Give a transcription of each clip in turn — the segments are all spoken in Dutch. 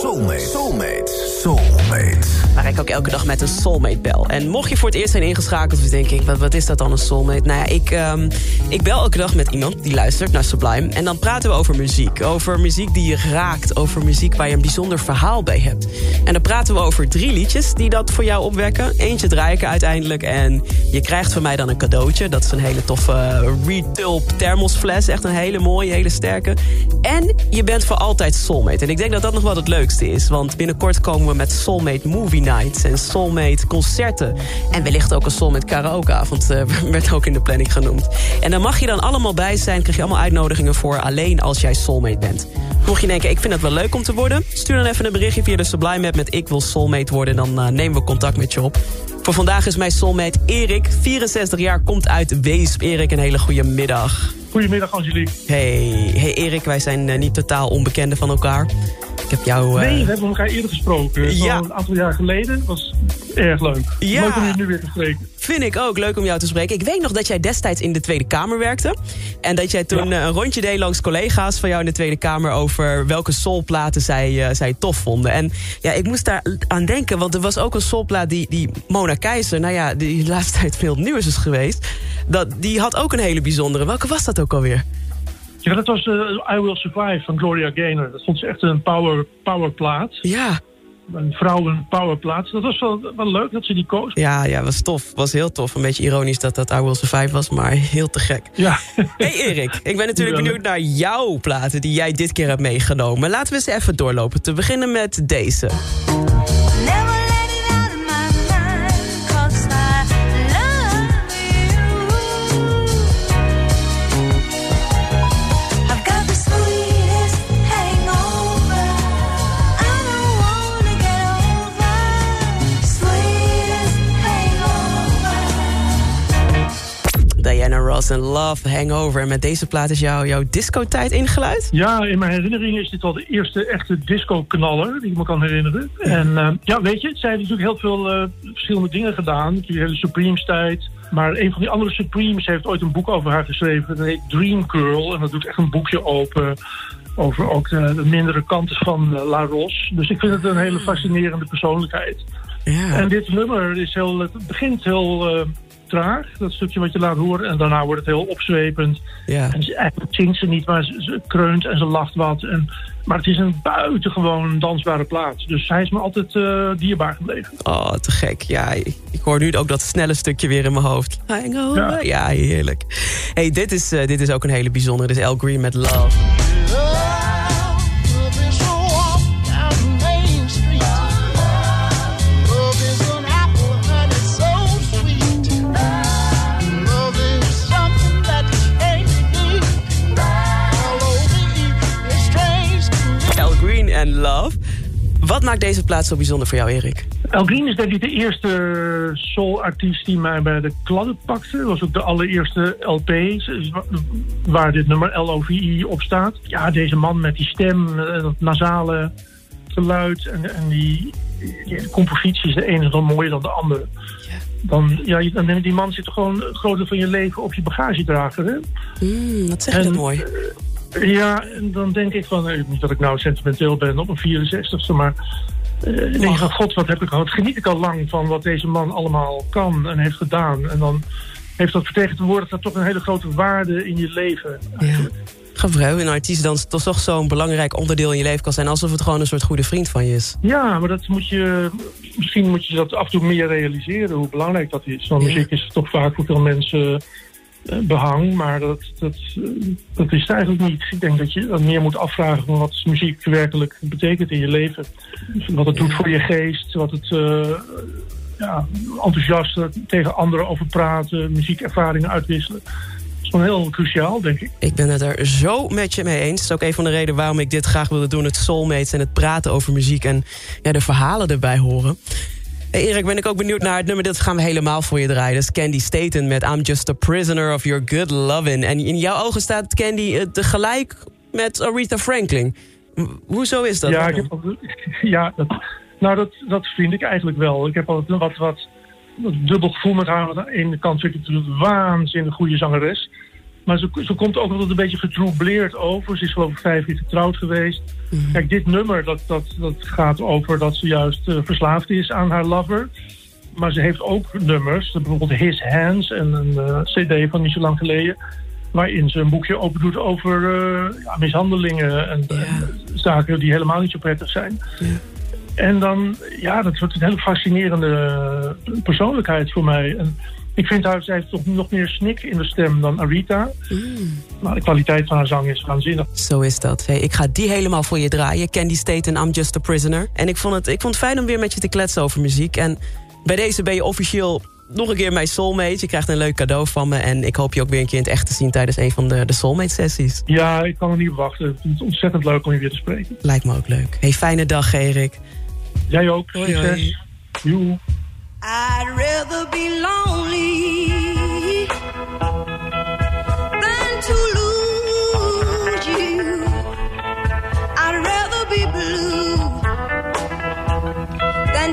Soulmate. Soulmate. Soulmate. Waar ik ook elke dag met een soulmate bel. En mocht je voor het eerst zijn ingeschakeld, dus denk ik, wat, wat is dat dan een soulmate? Nou ja, ik, um, ik bel elke dag met iemand die luistert naar Sublime. En dan praten we over muziek. Over muziek die je raakt. Over muziek waar je een bijzonder verhaal bij hebt. En dan praten we over drie liedjes die dat voor jou opwekken. Eentje draai ik uiteindelijk. En je krijgt van mij dan een cadeautje. Dat is een hele toffe uh, Retulp thermosfles. Echt een hele mooie, hele sterke. En je bent voor altijd soulmate. En ik denk dat dat nog wel het leukste is. Want binnenkort komen we met Soulmate Movie Nights en Soulmate concerten. En wellicht ook een Soulmate karaokeavond uh, werd ook in de planning genoemd. En daar mag je dan allemaal bij zijn, krijg je allemaal uitnodigingen voor... alleen als jij Soulmate bent. Mocht je denken, ik vind het wel leuk om te worden... stuur dan even een berichtje via de Sublime app met ik wil Soulmate worden... dan uh, nemen we contact met je op. Voor vandaag is mijn soulmate Erik, 64 jaar, komt uit Weesp. Erik, een hele goede middag. Goedemiddag, Angelique. Hey, hey Erik, wij zijn uh, niet totaal onbekenden van elkaar. Ik heb jou... Nee, we hebben elkaar eerder gesproken. Ja. Een aantal jaar geleden. Was erg leuk. Ja. Leuk om je nu weer te spreken. Vind ik ook. Leuk om jou te spreken. Ik weet nog dat jij destijds in de Tweede Kamer werkte. En dat jij toen ja. een rondje deed langs collega's van jou in de Tweede Kamer... over welke soulplaten zij, uh, zij tof vonden. En ja, ik moest daar aan denken. Want er was ook een soulplaat die, die Mona Keizer... nou ja, die de laatste tijd veel nieuws is geweest. Dat, die had ook een hele bijzondere. Welke was dat ook alweer? Ja, dat was uh, I Will Survive van Gloria Gaynor. Dat vond ze echt een power, powerplaat. Ja. Een vrouwen powerplaat. Dat was wel, wel leuk dat ze die koos. Ja, ja, was tof. Was heel tof. Een beetje ironisch dat dat I Will Survive was, maar heel te gek. Ja. Hey Erik, ik ben natuurlijk ja. benieuwd naar jouw platen die jij dit keer hebt meegenomen. Laten we eens even doorlopen. Te beginnen met deze. Diana Ross en Love Hangover. En met deze plaat is jou, jouw discotijd ingeluid? Ja, in mijn herinnering is dit al de eerste echte disco-knaller die ik me kan herinneren. Ja. En uh, ja, weet je, zij heeft natuurlijk heel veel uh, verschillende dingen gedaan. Die hele Supremes-tijd. Maar een van die andere Supremes heeft ooit een boek over haar geschreven. Dat heet Dream Girl. En dat doet echt een boekje open over ook de, de mindere kanten van uh, La Ross. Dus ik vind het een hele fascinerende persoonlijkheid. Ja. En dit nummer is heel, het begint heel uh, traag, dat stukje wat je laat horen. En daarna wordt het heel opzwepend. Ja. En ze, eigenlijk zingt ze niet, maar ze, ze, kreunt en ze lacht wat. En, maar het is een buitengewoon dansbare plaats. Dus hij is me altijd uh, dierbaar gebleven. Oh, te gek. Ja, ik, ik, hoor nu ook dat snelle stukje weer in mijn hoofd. Ja, ja heerlijk. hey, dit, is, uh, dit is ook een hele bijzondere. Dit is El Green met Love. Wat maakt deze plaats zo bijzonder voor jou, Erik? El Green is denk ik de eerste soul-artiest die mij bij de kladden pakte. Dat was ook de allereerste LP waar dit nummer L-O-V-I op staat. Ja, deze man met die stem, dat nasale geluid en, en die, die compositie is de ene dan mooier dan de andere. Dan, ja, dan, die man zit gewoon groter van je leven op je bagagedrager. Hè? Mm, dat zeg je dat mooi. Ja, en dan denk ik van, niet dat ik nou sentimenteel ben op een 64ste, maar uh, denk van god, wat heb ik gehad? Geniet ik al lang van wat deze man allemaal kan en heeft gedaan. En dan heeft dat vertegenwoordigd dat toch een hele grote waarde in je leven. Eigenlijk. Ja. Gevrouw, een artiest dan toch, toch zo'n belangrijk onderdeel in je leven kan zijn... alsof het gewoon een soort goede vriend van je is. Ja, maar dat moet je, misschien moet je dat af en toe meer realiseren... hoe belangrijk dat is. Want ja. muziek is toch vaak voor veel mensen behang, maar dat, dat, dat is het eigenlijk niet. Ik denk dat je meer moet afvragen van wat muziek werkelijk betekent in je leven. Wat het doet voor je geest, wat het uh, ja, enthousiast tegen anderen over praten, muziekervaringen uitwisselen. gewoon heel cruciaal, denk ik. Ik ben het er zo met je mee eens. Het is ook een van de redenen waarom ik dit graag wilde doen. Het soulmates en het praten over muziek en ja, de verhalen erbij horen. Erik, ben ik ook benieuwd naar het nummer. Dat gaan we helemaal voor je draaien. Dat is Candy Staten met I'm Just a Prisoner of Your Good Lovin'. En in jouw ogen staat Candy uh, tegelijk met Aretha Franklin. Hoezo is dat? Ja, ik heb ja dat, nou dat, dat vind ik eigenlijk wel. Ik heb altijd wat, wat, wat dubbel gevoel met haar. Aan de ene kant vind ik het een waanzinnig goede zangeres. Maar ze, ze komt ook altijd een beetje getroubleerd over. Ze is geloof ik vijf keer getrouwd geweest. Mhm. Kijk, dit nummer dat, dat, dat gaat over dat ze juist uh, verslaafd is aan haar lover. Maar ze heeft ook nummers, bijvoorbeeld His Hands en een uh, cd van niet zo lang geleden. Waarin ze een boekje open doet over uh, ja, mishandelingen en, zaken die helemaal niet zo prettig zijn. En dan, ja, dat wordt een hele fascinerende persoonlijkheid voor mij. En ik vind haar, zij heeft toch nog meer snik in de stem dan Arita. Maar de kwaliteit van haar zang is waanzinnig. Zo is dat. Hey, ik ga die helemaal voor je draaien. Candy State en I'm Just a Prisoner. En ik vond, het, ik vond het fijn om weer met je te kletsen over muziek. En bij deze ben je officieel nog een keer mijn soulmate. Je krijgt een leuk cadeau van me. En ik hoop je ook weer een keer in het echt te zien tijdens een van de, de soulmate-sessies. Ja, ik kan er niet op wachten. Ik vind het ontzettend leuk om je weer te spreken. Lijkt me ook leuk. Hey, fijne dag, Erik. Jij ook. Succes. I'd rather be lonely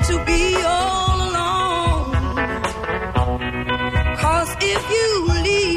to be all alone. Cause if you leave